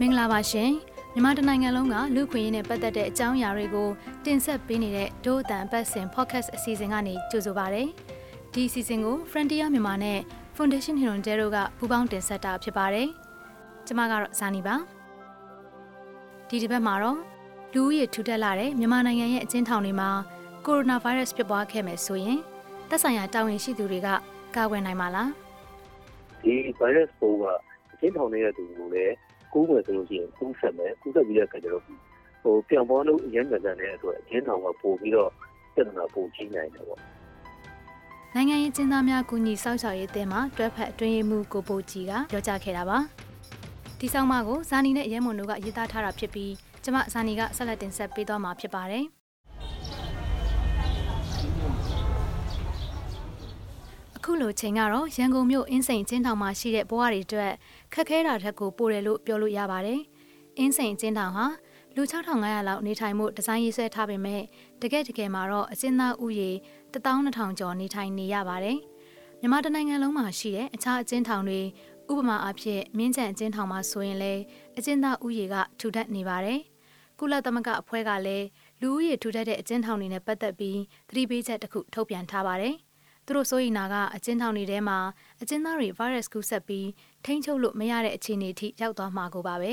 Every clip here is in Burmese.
မင်္ဂလာပါရှင်မြန်မာတနိုင်ငံလုံးကလူခွင့်ရေးနဲ့ပတ်သက်တဲ့အကြောင်းအရာတွေကိုတင်ဆက်ပေးနေတဲ့ဒို့အတန်ပတ်စင် podcast အစီအစဉ်ကနေကြိုဆိုပါရစေဒီအစီအစဉ်ကို Frontier မြန်မာနဲ့ Foundation Hirondero ကပူးပေါင်းတင်ဆက်တာဖြစ်ပါတယ် ကျွန်မကတော့ဇာနီပါဒီတစ်ပတ်မှာတော့လူဦးရေထူထပ်လာတဲ့မြန်မာနိုင်ငံရဲ့အကျဉ်းထောင်တွေမှာကိုရိုနာဗိုင်းရပ်စ်ဖြစ်ပွားခဲ့မယ်ဆိုရင်သက်ဆိုင်ရာတာဝန်ရှိသူတွေကကာကွယ်နိုင်မှာလားဒီ virus ပိုးကအကျဉ်းထောင်နေတဲ့သူကိုလည်းကူးမယ်ဆိုလို့ရှိရင်ကူးဆက်မယ်ကူးဆက်ပြီးတဲ့အခါကျတော့ဟိုပြန်ပေါ်လို့အရင်ကတည်းကအတွက်အကျဉ်းထောင်ကပို့ပြီးတော့ပြဿနာပိုကြီးနိုင်တယ်ပေါ့နိုင်ငံရေးကျင်းသားများကူညီစောင့်ရှောက်ရေးအသင်းမှတွဲဖက်အတွင်းရေးမှူးကိုပိုကြီးကပြောကြားခဲ့တာပါ ဒီဆောင်မကိုဇာနီနဲ့ရဲမွန်တို့ကရေးသားထားတာဖြစ်ပြီးကျမဇာနီကဆက်လက်တင်ဆက်ပေးသွားမှာဖြစ်ပါတယ်အခုလိုချိန်ကတော့ရန်ကုန်မြို့အင်းစိန်ကျင်းထောင်မှာရှိတဲ့ဘဝတွေအတွက်ခက်ခဲတာထက်ကိုပိုတယ်လို့ပြောလို့ရပါတယ်။အင်းစိန်ကျင်းထောင်ဟာလူ6500လောက်နေထိုင်မှုဒီဇိုင်းရေးဆွဲထားပေမဲ့တကယ်တကယ်မှာတော့အကျဉ်းသားဥယေ12000ကျော်နေထိုင်နေရပါတယ်။မြန်မာတနိုင်ငံလုံးမှာရှိတဲ့အခြားအကျဉ်းထောင်တွေ ဥပမာအဖြစ်မြင်းကြံအကျဉ်းထောင်မှာဆိုရင်လည်းအကျဉ်းသားဥယေကထူထပ်နေပါတယ်။ကုလသမဂ္ဂအဖွဲ့ကလည်းလူဦးရေထူထပ်တဲ့အကျဉ်းထောင်တွေနဲ့ပတ်သက်ပြီးသတိပေးချက်တစ်ခုထုတ်ပြန်ထားပါတယ်။သူတို့စိုးရိမ်တာကအကျဉ်းထောင်တွေထဲမှာအကျဉ်းသားတွေ virus ကူးစက်ပြီးထိန်းချုပ်လို့မရတဲ့အခြေအနေအထိရောက်သွားမှာကိုပါပဲ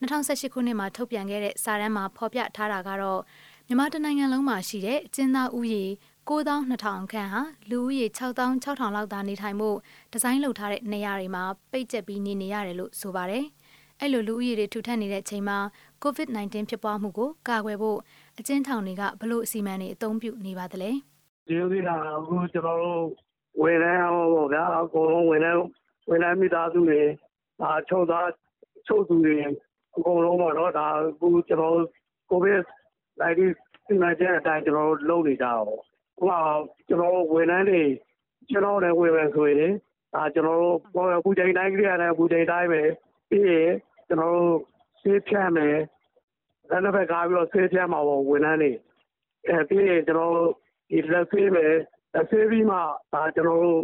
2018ခုနှစ်မှာထုတ်ပြန်ခဲ့တဲ့စာတမ်းမှာဖော်ပြထားတာကတော့မြန်မာတနိုင်ငံလုံးမှာရှိတဲ့အကျဉ်းသားဥယေ 9200ခန့်ဟာလူဦးရေ6600လောက်သာနေထိုင်မှုဒီဇိုင်းလုပ်ထားတဲ့နေရာတွေမှာပိတ်ကျက်ပြီးနေနေရတယ်လို့ဆိုပါတယ်။အဲ့လိုလူဦးရေတွေထူထပ်နေတဲ့အချိန်မှာ COVID-19 ဖြစ်ပွားမှုကိုကာကွယ်ဖို့အကျဉ်းထောင်တွေကဘလို့အစီအမံတွေအသုံးပြုနေပါသလဲ။ကျေးဇူးတာအခုကျွန်တော်တို့ဝန်ထမ်းဟောပေါ့ဗျာအကုန်လုံးဝန်ထမ်းဝန်ထမ်းမိသားစုတွေဒါချုပ်သားချုပ်သူတွေအကုန်လုံးပေါ့နော်ဒါအခုကျွန်တော်တို့ကိုဗစ်19 စီမံချက်အတိုင်းကျွန်တော်တို့လုပ်နေကြတော့ဟို ကျွန်တော်တို့ ဝန်ထမ်းတွေကျွန်တော်လည်းဝင်မယ်ဆိုရင်ဒါကျွန်တော်တို့ အခုချိန်တိုင်းကြရတဲ့ အခုချိန်တိုင်းပဲ ပြီးရင် ကျွန်တော်တို့ ဆေးဖြန့်မယ်လည်းဘက်ကားပြီးတော့ ဆေးဖြန့်မှာပေါ့ ဝန်ထမ်းတွေအဲပြီးရင်ကျွန်တော်တို့ဒီလက်ဆေးပဲလက်ဆေးပြီးမှဒါကျွန်တော်တို့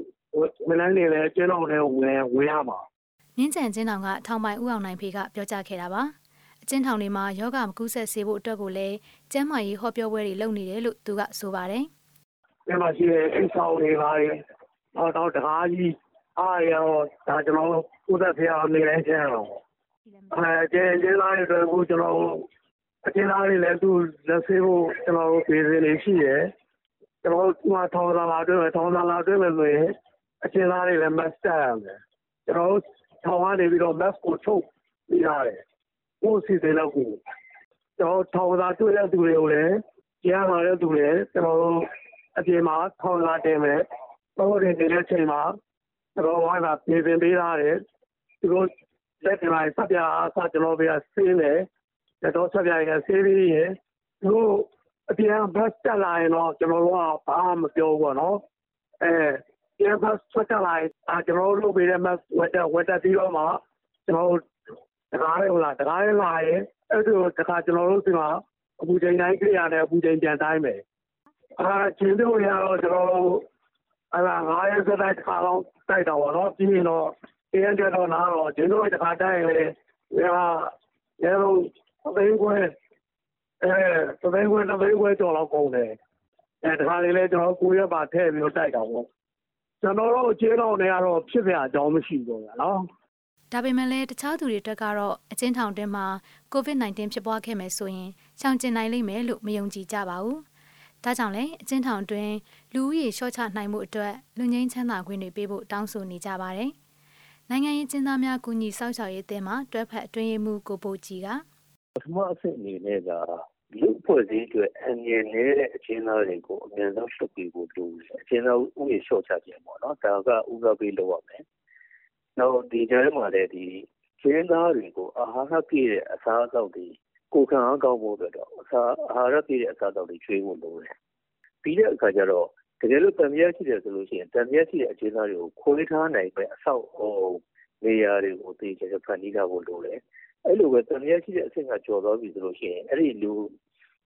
ဝန်ထမ်းတွေလည်းကျင်းတော်လည်းဝင်ဝင်ရမှာ မြင်းကြံကျင်းတော်က ထောင်ပိုင် ဦးအောင်နိုင်ဖေက ပြောကြားခဲ့တာပါ အကျဉ်းထောင်တွေမှာယောဂမကူးဆက်စေဖို့အတွက်ကိုလည်း ကျန်းမာရေးဟောပြောပွဲတွေ လုပ်နေတယ်လို့ သူကဆိုပါတယ်။ ကျန်းမာရှိတဲ့အိမ်ဆောင်တွေပါရင်တော့တော့တကားကြီးအားရောဒါကျွန်တော်ကိုသက်ဖျားနေတိုင်းကျန်းတော့အဲကျင်းကျင်းသားတွေတို့ကိုကျွန်တော်အကျဉ်းသားတွေလည်းသူလက်ဆေးဖို့ကျွန်တော်တို့ပြည်စင်နေရှိရယ်ကျွန်တော်တို့ဒီမှာထောင်သာလာတွဲမယ်ထောင်သာလာတွဲမယ်ဆိုရင်အချင်းသားတွေလည်း mask တပ်ရမယ်ကျွန်တော်တို့ထောင်ကနေပြီးတော့ mask ကိုထုတ်ပြရတယ်ဘို့စီစဉ်တော့ကိုကျွန်တော်ထောင်သာတွေ့တဲ့သူတွေကိုလည်းကြားမှာတဲ့သူတွေကျွန်တော်တို့ အပြင်မှာထောင်သာတင်မယ်တော့ရနေတဲ့ချိန်မှာကျွန်တော်ဝိုင်းမှာပြင်ဆင်ပေးထားတယ်သူတို့လက်ထလိုက်စပြာအစကျွန်တော်ပြဆေးမယ်တော့စပြာရဆေးပြီးရင်သူတို့အပြင်ဘတ်တက်လာရင်တော့ကျွန်တော်တို့ကဘာမှမပြောဘူးပေါ့နော်အဲပြန်ဘတ်ဆက်တက်လာရင်အာကျွန်တော်တို့လုပ်ပေးတဲ့ mass ဝက်တက်ဝက်တက်ပြီးတော့မှကျွန်တော်တို့တကားရဲလာတကားရဲလာရင်အဲ့ဒီတခါကျွန်တော်တို့ဒီမှာအပူချိန်တိုင်းကြရတဲ့အပူချိန်ပြန်တိုင်းမယ် အာချင်းတို့ရတော့ကျွန်တော်တို့အဲ့ဒါငါးရက်စတိုက်တစ်ခါတော့တိုက်တော့ဗောနော်ပြီးရင်တော့ပြန်ကြတော့နားတော့ချင်းတို့တစ်ခါတိုက်ရင်လေရရဲတော့အသိကွယ်အဲသသိန်းခွဲနှစ်သိန်းခွဲကျော်လောက်ကုန်တယ်အဲတခါလေလဲကျွန်တော်ကိုရက်ပါထည့်ပြီးတော့တိုက်တာပေါ့ကျွန်တော်တို့အခြေတော်တွေကတော့ဖြစ်ပြအကြောင်းမရှိဘူးဗျာနော်ဒါပေမဲ့လည်းတခြားသူတွေအတွက်ကတော့အချင်းထောင်တွင်းမှာ COVID-19 ဖြစ်ပွားခဲ့မယ်ဆိုရင်ရှောင်ကျဉ်နိုင်လိမ့်မယ်လို့မယုံကြည်ကြပါဘူး။ ဒါကြောင့်လည်းအချင်းထောင်တွင်းလူဦးရေလျှော့ချနိုင်မှုအတွက်လူငင်းချမ်းသာခွင့်တွေပေးဖို့တောင်းဆိုနေကြပါတယ်။နိုင်ငံရေးကျင်းသားများကူညီစောင့်ရှောက်ရေးအသင်းမှတွဲဖက်အတွင်းရေးမှူးကိုပိုကြီးကပထမအဆင့်အနေနဲ့ကလူ့အဖွဲ့အစည်းအတွက်အန္တရာယ်နည်းတဲ့အကျဉ်းသားတွေကိုအမြန်ဆုံးလွှတ်ပေးဖို့လိုတယ်။အကျဉ်းသားဥပဒေလျှော့ချခြင်းပေါ့နော်။ဒါကဦးစားပေးလုပ်ရမယ်။နောက်ဒီကြားထဲမှာလည်းအကျဉ်းသားတွေကိုအာဟာရပြည့်တဲ့အစားအသောက်တွေ ကိုယ်ခံအားကောင်းဖို့အတွက်တော့အာဟာရပြည့်တဲ့အစားအသောက်တွေကျွေးဖို့လိုတယ်။ပြီးတဲ့အခါကျတော့တကယ်လို့သံသယရှိတယ်ဆိုလို့ရှိရင်သံသယရှိတဲ့အကျဉ်းသားတွေကိုခွဲထားနိုင်မယ့်အဆောက်အအုံနေရာတွေကိုသိချင်ဖန်တီးထားဖို့လိုတယ်အဲ့လိုပဲတန်မြဲရှိတဲ့အဆင့်ကကျော်သွားပြီဆိုလို့ရှိရင်အဲ့ဒီလူ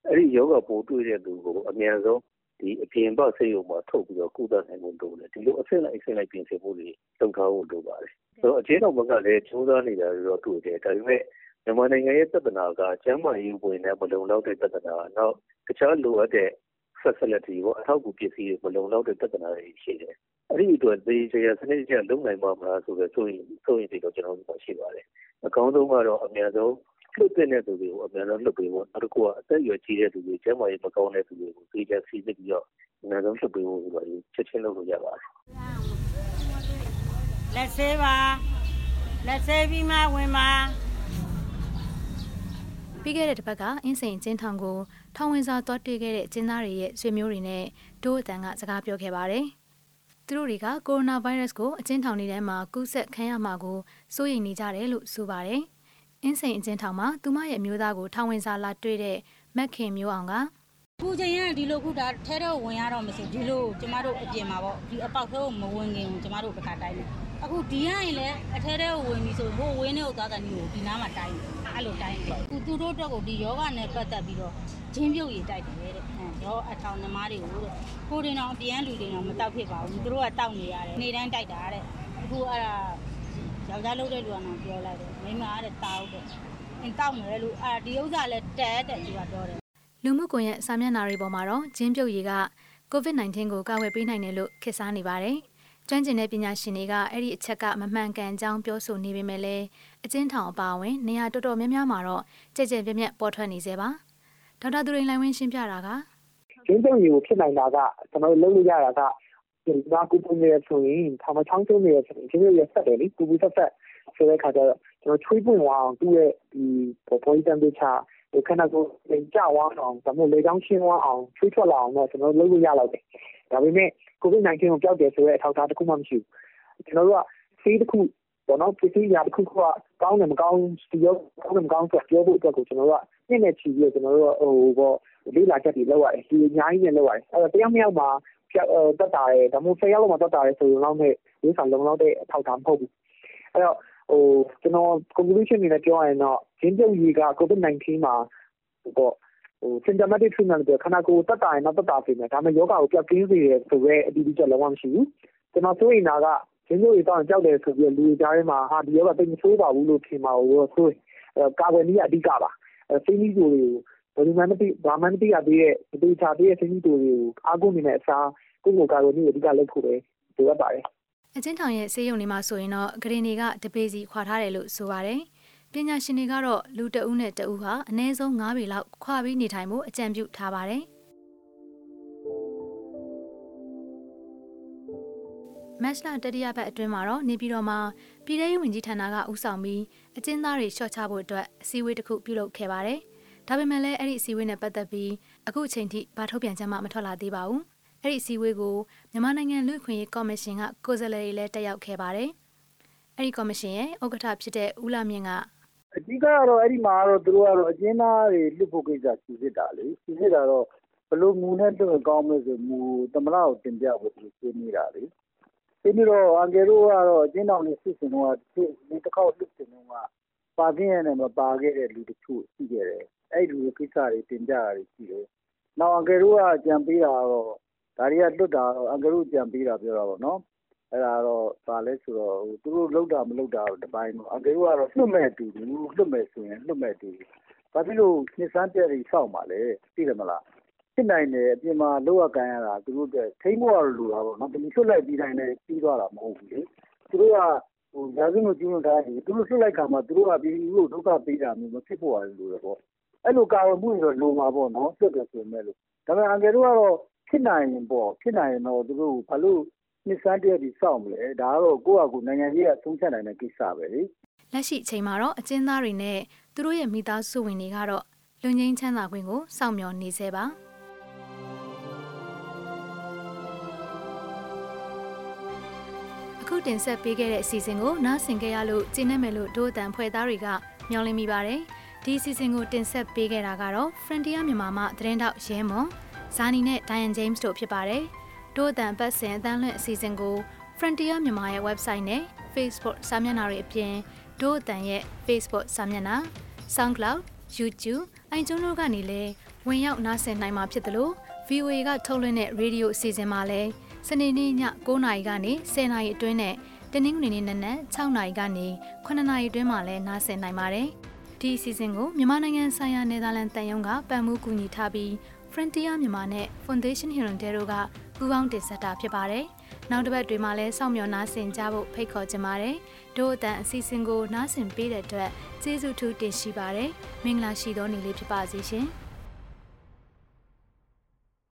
အဲ့ဒီယောဂပိုးတွေ့တဲ့လူကိုအများဆုံးဒီအပြင်ဘက်ဆေးရုံမှာထုတ်ပြီးတော့ကုသနိုင်ဖို့လိုတယ်ဒီလိုအဆင့်လိုက်အဆင့်လိုက်ပြင်ဆင်ဖို့တွေလုပ်ထားဖို့လိုပါတယ်ဆိုတော့အချင်းတော်ဘက်ကလည်းကျိုးစားနေတာတော့တွေ့တယ်ဒါပေမဲ့ မြန်မာနိုင်ငံရဲ့ပြဿနာက ကျန်းမာရေးဝင်တဲ့မလုံလောက်တဲ့ပြဿနာ နောက် တခြားလိုအပ်တဲ့ facility ပေါ့အထောက်အကူပစ္စည်းတွေ မလုံလောက်တဲ့ ပြဿနာတွေရှိတယ် အဲ့ဒီအတွက် သေချာ စနစ်ကျ လုံနိုင်မှာမလားဆိုတော့ဆိုရင်ဆိုရင်ဒီတော့ ကျွန်တော်တို့ရှိပါတယ် အကောင်းဆုံးကတော့ အများဆုံး လွတ်တဲ့သူတွေကို အများဆုံးလွတ်ပေးဖို့ နောက်တစ်ခုက အသက်အရွယ်ကြီးတဲ့သူတွေ ကျန်းမာရေးမကောင်းတဲ့သူတွေကို သေချာစီစစ်ပြီးတော့ အများဆုံးလွတ်ပေးဖို့ဆိုတော့ချက်ချင်းလုပ်လို့ရပါတယ် လက်ဆေးပါ လက်ဆေးပြီးမှ ဝင်ပါ ပြီးခဲ့တဲ့တစ်ပတ်ကအင်းစိန်ကျင်းထောင်ကိုထောင်ဝင်စာတွားတွေ့ခဲ့တဲ့ကျင်းသားတွေရဲ့ဆွေမျိုးတွေနဲ့ဒိုးအတန်ကစကားပြောခဲ့ပါတယ်။သူတို့တွေကကိုရိုနာဗိုင်းရပ်စ်ကိုအကျဉ်းထောင်တွေထဲမှာကူးစက်ခံရမှာကိုစိုးရိမ်နေကြတယ်လို့ဆိုပါတယ်။အင်းစိန်အကျဉ်းထောင်မှာသူမရဲ့အမျိုးသားကိုထောင်ဝင်စာလာတွေ့တဲ့မက်ခင်မျိုးအောင်ကခုချိန်ကဒီလိုခုဒါထဲတော့ဝင်ရတော့မဆိုဒီလိုကျမတို့အပြင်မှာပေါ့ဒီအပေါက်ထဲကိုမဝင်ခင်ကျမတို့တစ်ခါတိုင်းတယ် အခုဒီကရင်လည်းအထဲထဲကိုဝင်ပြီဆိုဟိုဝင်းထဲကိုသွားတဲ့နည်းကိုဒီနားမှာတိုင်းတယ်အဲ့လိုတိုင်းတယ်သူသူတို့တော့ကိုဒီယောဂနဲ့ပတ်သက်ပြီးတော့ဂျင်းပြုတ်ရည်တိုက်တယ်တဲ့ရောအထောင်သမားတွေကိုတဲ့ကိုတင်တော့အပြန်လူတွေတော့မတောက်ဖြစ်ပါဘူးသူတို့ကတောက်နေရတယ်နေတိုင်းတိုက်တာတဲ့အခုအဲ့ဒါယောက်ျားလုပ်တဲ့လူကတော့ပြောလိုက်တယ်မိန်းမကတဲ့တောက်တဲ့အင်းတောက်မယ်လို့အာဒီဥစ္စာလည်းတဲတဲ့သူကပြောတယ်လူမှုကွန်ရက်စာမျက်နှာတွေပေါ်မှာတော့ဂျင်းပြုတ်ရည်က COVID-19 ကိုကာကွယ်ပေးနိုင်တယ်လို့ခေတ်စားနေပါတယ်။ ကျွမ်းကျင်တဲ့ပညာရှင်တွေကအဲ့ဒီအချက်ကမမှန်ကန်ကြောင်းပြောဆိုနေပေမဲ့လည်းအကျဉ်းထောင်အပါအဝင်နေရာတော်တော်များများမှာတော့ကြည်ကြဲပြည့်ပြည့်ပေါ်ထွက်နေစေပါဒေါက်တာသူရိန်လိုင်းဝင်းရှင်းပြတာကကျင်းကျုံရီကိုဖြစ်နိုင်တာကကျွန်တော်လုပ်လို့ရတာကဒီကကူပူနေရဆိုရင်ထောင်မချောင်းကျုံနေရဆိုရင်ကျင်းကျုံရဆက်တယ်လေပူပူဆက်ဆက်ဆိုတဲ့ခါကျတော့ကျွန်တော်ချွေးပွင့်သွားအောင်သူ့ရဲ့ဒီပေါ်ပေါ်တန်ပေးချဒီခဏကိုကြောက်အောင်ဒါမှမဟုတ်လေချောင်းရှင်းသွားအောင်ချွေးထွက်လာအောင်တော့ကျွန်တော်လုပ်လို့ရတော့တယ်ဒါပေမဲ့ COVID-19 ကိုပျောက်တယ်ဆိုတဲ့အထောက်အထားတစ်ခုမှမရှိဘူးကျွန်တော်တို့ကဆေးတစ်ခုပေါ့နော်ပစ္စည်းရာတစ်ခုကကောင်းတယ်မကောင်းဒီရောကောင်းတယ်မကောင်းဆိုပြောဖို့အတွက်ကိုကျွန်တော်တို့ကနေ့နဲ့ချီပြီးကျွန်တော်တို့ဟိုပေါ့လေးလာချက်တွေလောက်ရတယ်ဒီအများကြီးနဲ့လောက်ရတယ်အဲ့တော့တယောက်တစ်ယောက်မှာတက်တာတယ်ဒါမှမဟုတ်ဆယ်ယောက်လောက်မှာတက်တာတယ်ဆိုရင်တော့မဲ့ဒီဆောင်လုံလောက်တဲ့အထောက်အထားမဟုတ်ဘူးအဲ့တော့ဟိုကျွန်တော် conclusion အနေနဲ့ပြောရရင်တော့ဂျင်းပြုတ်ကြီးက COVID-19 မှာပေါ့ဟို symptomatic treatment လို့ခန္ဓာကိုယ်တက်တာရင်တော့တက်တာပြင်မယ်ဒါပေမဲ့ယောဂကိုပျောက်ကင်းစေတယ်ဆိုရဲအတီးတီးချက်လုံးဝမရှိဘူးကျွန်တော်ဆိုရင်ဒါကရင်းတို့တွေတောင်းကြောက်တယ်ဆိုပြီးလူတွေကြားထဲမှာဟာဒီယောဂတိတ်မဆိုးပါဘူးလို့ထင်ပါဘူးဆိုရင်အဲကာကွယ်နည်းအဓိကပါအဲစိမ့်ကြီးတွေကိုဘယ်လိုမှမသိဘာမှမသိရသေးတဲ့ဒေတာသေးတဲ့စိမ့်ကြီးတွေကိုအားကိုးနေတဲ့အစားကိုယ့်ကိုယ်ကာကွယ်နည်းအဓိကလုပ်ဖို့ပဲလိုအပ်ပါတယ်အချင်းထောင်ရဲ့ဆေးရုံတွေမှာဆိုရင်တော့ဂရင်တွေကတပေစီခွာထားတယ်လို့ဆိုပါတယ်။ ပညာရှင်တွေကတော့လူတဦးနဲ့တဦးဟာအနည်းဆုံး9ပေလောက်ခွာပြီးနေထိုင်မှုအကြံပြုထားပါတယ်မက်စလာတတိယပတ်အတွင်းမှာတော့နေပြည်တော်မှာပြည်ထောင်ဝင်ကြီးဌာနကဦးဆောင်ပြီးအကျဉ်းသားတွေရှော့ချဖို့အတွက်အစည်းအဝေးတစ်ခုပြုလုပ်ခဲ့ပါတယ်။ဒါပေမဲ့လည်းအဲ့ဒီအစည်းအဝေးနဲ့ပတ်သက်ပြီးအခုအချိန်ထိဘာထုတ်ပြန်ချက်မှမထွက်လာသေးပါဘူး။အဲ့ဒီအစည်းအဝေးကိုမြန်မာနိုင်ငံလူ့အခွင့်အရေးကော်မရှင်ကကိုယ်စားလှယ်တွေလည်းတက်ရောက်ခဲ့ပါတယ်။အဲ့ဒီကော်မရှင်ရဲ့ဥက္ကဋ္ဌဖြစ်တဲ့ဦးလာမြင့်က အဓိကကတော့ အဲဒီမှာကတော့ သူတို့ကတော့ အကျဉ်းသားတွေ လွှတ်ဖို့ကိစ္စ စိစစ်တာလေ။စိစစ်တာတော့ ဘယ်လိုမူနဲ့ လွှတ်ရင်ကောင်းမလဲဆိုမူသမ္မတကို တင်ပြဖို့ သူတို့ဆွေးနွေးတာလေ။ဆွေးနွေးတော့ အန်ကယ်တို့ကတော့ အကျဉ်းထောင်တွေ စစ်စဉ်တုန်းကတခေါက် လွှတ်စဉ်တုန်းက ပါသင့်ရက်နဲ့ မပါခဲ့တဲ့ လူတချို့ ရှိခဲ့တယ်။အဲဒီလူတွေကိစ္စတွေ တင်ပြတာတွေ ရှိတယ်။နောက် အန်ကယ်တို့က အကြံပေးတာကတော့ ဒါတွေက လွှတ်တာကတော့ အန်ကယ်တို့ အကြံပေးတာ ပြောတာပေါ့နော် အဲ့ဒါတော့ ဘာလဲဆိုတော့ သူတို့လှုပ်တာ မလှုပ်တာတော့ တပိုင်းပေါ့အကေတို့ကတော့ လွတ်မဲ့တူတူလွတ်မဲ့ဆိုရင် လွတ်မဲ့တူဘာဖြစ်လို့ နှစ်စမ်းပြက်တွေစောက်မှာလဲ သိတယ်မလား ဖြစ်နိုင်တယ် အပြင်မှာလောက်ကကန်ရတာ သူတို့အတွက် ထိမ့်ဖို့ရလိုတာပေါ့နော်ဒီလွတ်လိုက်ပြီးတိုင်းလည်း ပြီးသွားတာ မဟုတ်ဘူးလေ သူတို့ကဟိုရာဇဝတ်ကျူးလွန်ထားတယ်သူတို့လွတ်လိုက်ခါမှာသူတို့က ပြီးလို့ဒုက္ခပေးတာမျိုး မဖြစ်ဖို့ရလိုတယ်ပေါ့ အဲ့လို ကာဝယ်မှုတွေတော့ လိုမှာပေါ့နော်ပြတ်တယ်ဆိုမဲ့လို့ ဒါပေမဲ့ အန်ကယ်တို့ကတော့ ဖြစ်နိုင်ရင်ပေါ့ ဖြစ်နိုင်ရင်တော့ သူတို့ဘာလို့ နှစ်ဆန်းတရက်ဒီစောင့်မလဲဒါကတော့ကိုယ့်အကူနိုင်ငံကြီးကသုံးချက်နိုင်တဲ့ကိစ္စပဲလေလက်ရှိအချိန်မှာတော့အကျဉ်းသားတွေနဲ့သူတို့ရဲ့မိသားစုဝင်တွေကတော့လူငင်းချမ်းသာခွင့်ကိုစောင့်မျှော်နေစေပါအခုတင်ဆက်ပေးခဲ့တဲ့အစီအစဉ်ကိုနားဆင်ကြရလို့ကျင်းနေမယ်လို့ဒို့အတန်ဖွဲ့သားတွေကမျှော်လင့်မိပါတယ်ဒီအစီအစဉ်ကိုတင်ဆက်ပေးခဲ့တာကတော့ Frontier မြန်မာမှသတင်းတောက်ရဲမွန်ဇာနီနဲ့ Diane James တို့ဖြစ်ပါတယ်။ ဒို့အတန်ပတ်စဉ်အတန်းလွင့်အစီအစဉ်ကို Frontier မြန်မာရဲ့ website နဲ့ Facebook စာမျက်နှာတွေအပြင်ဒို့အတန်ရဲ့ Facebook စာမျက်နှာ SoundCloud YouTube အိုင်ကျွန်းတို့ကနေလည်းဝင်ရောက်နားဆင်နိုင်မှာဖြစ်တယ်လို့ VOA ကထုတ်လွှင့်တဲ့ရေဒီယိုအစီအစဉ်မှာလည်းစနေနေ့ည9:00နာရီကနေ10:00နာရီအတွင်းနဲ့တနင်္ဂနွေနေ့နနက်6:00နာရီကနေ9:00နာရီအတွင်းမှာလည်းနားဆင်နိုင်ပါတယ်။ဒီအစီအစဉ်ကိုမြန်မာနိုင်ငံဆိုင်ရာနယ်သာလန်တန်ယုံကပံ့ပိုးကူညီထားပြီး Frontier မြန်မာနဲ့ Foundation Hirondale တို့က ပူးပေါင်းတင်ဆက်တာဖြစ်ပါတယ်။နောက်တစ်ပတ်တွေမှာလည်းစောင့်မျှော်နားဆင်ကြဖို့ဖိတ်ခေါ်ချင်ပါတယ်။တို့အတန်အစီအစဉ်ကိုနားဆင်ပေးတဲ့အတွက်ကျေးဇူးထူးတင်ရှိပါတယ်။မင်္ဂလာရှိသောနေ့လေးဖြစ်ပါစေရှင်။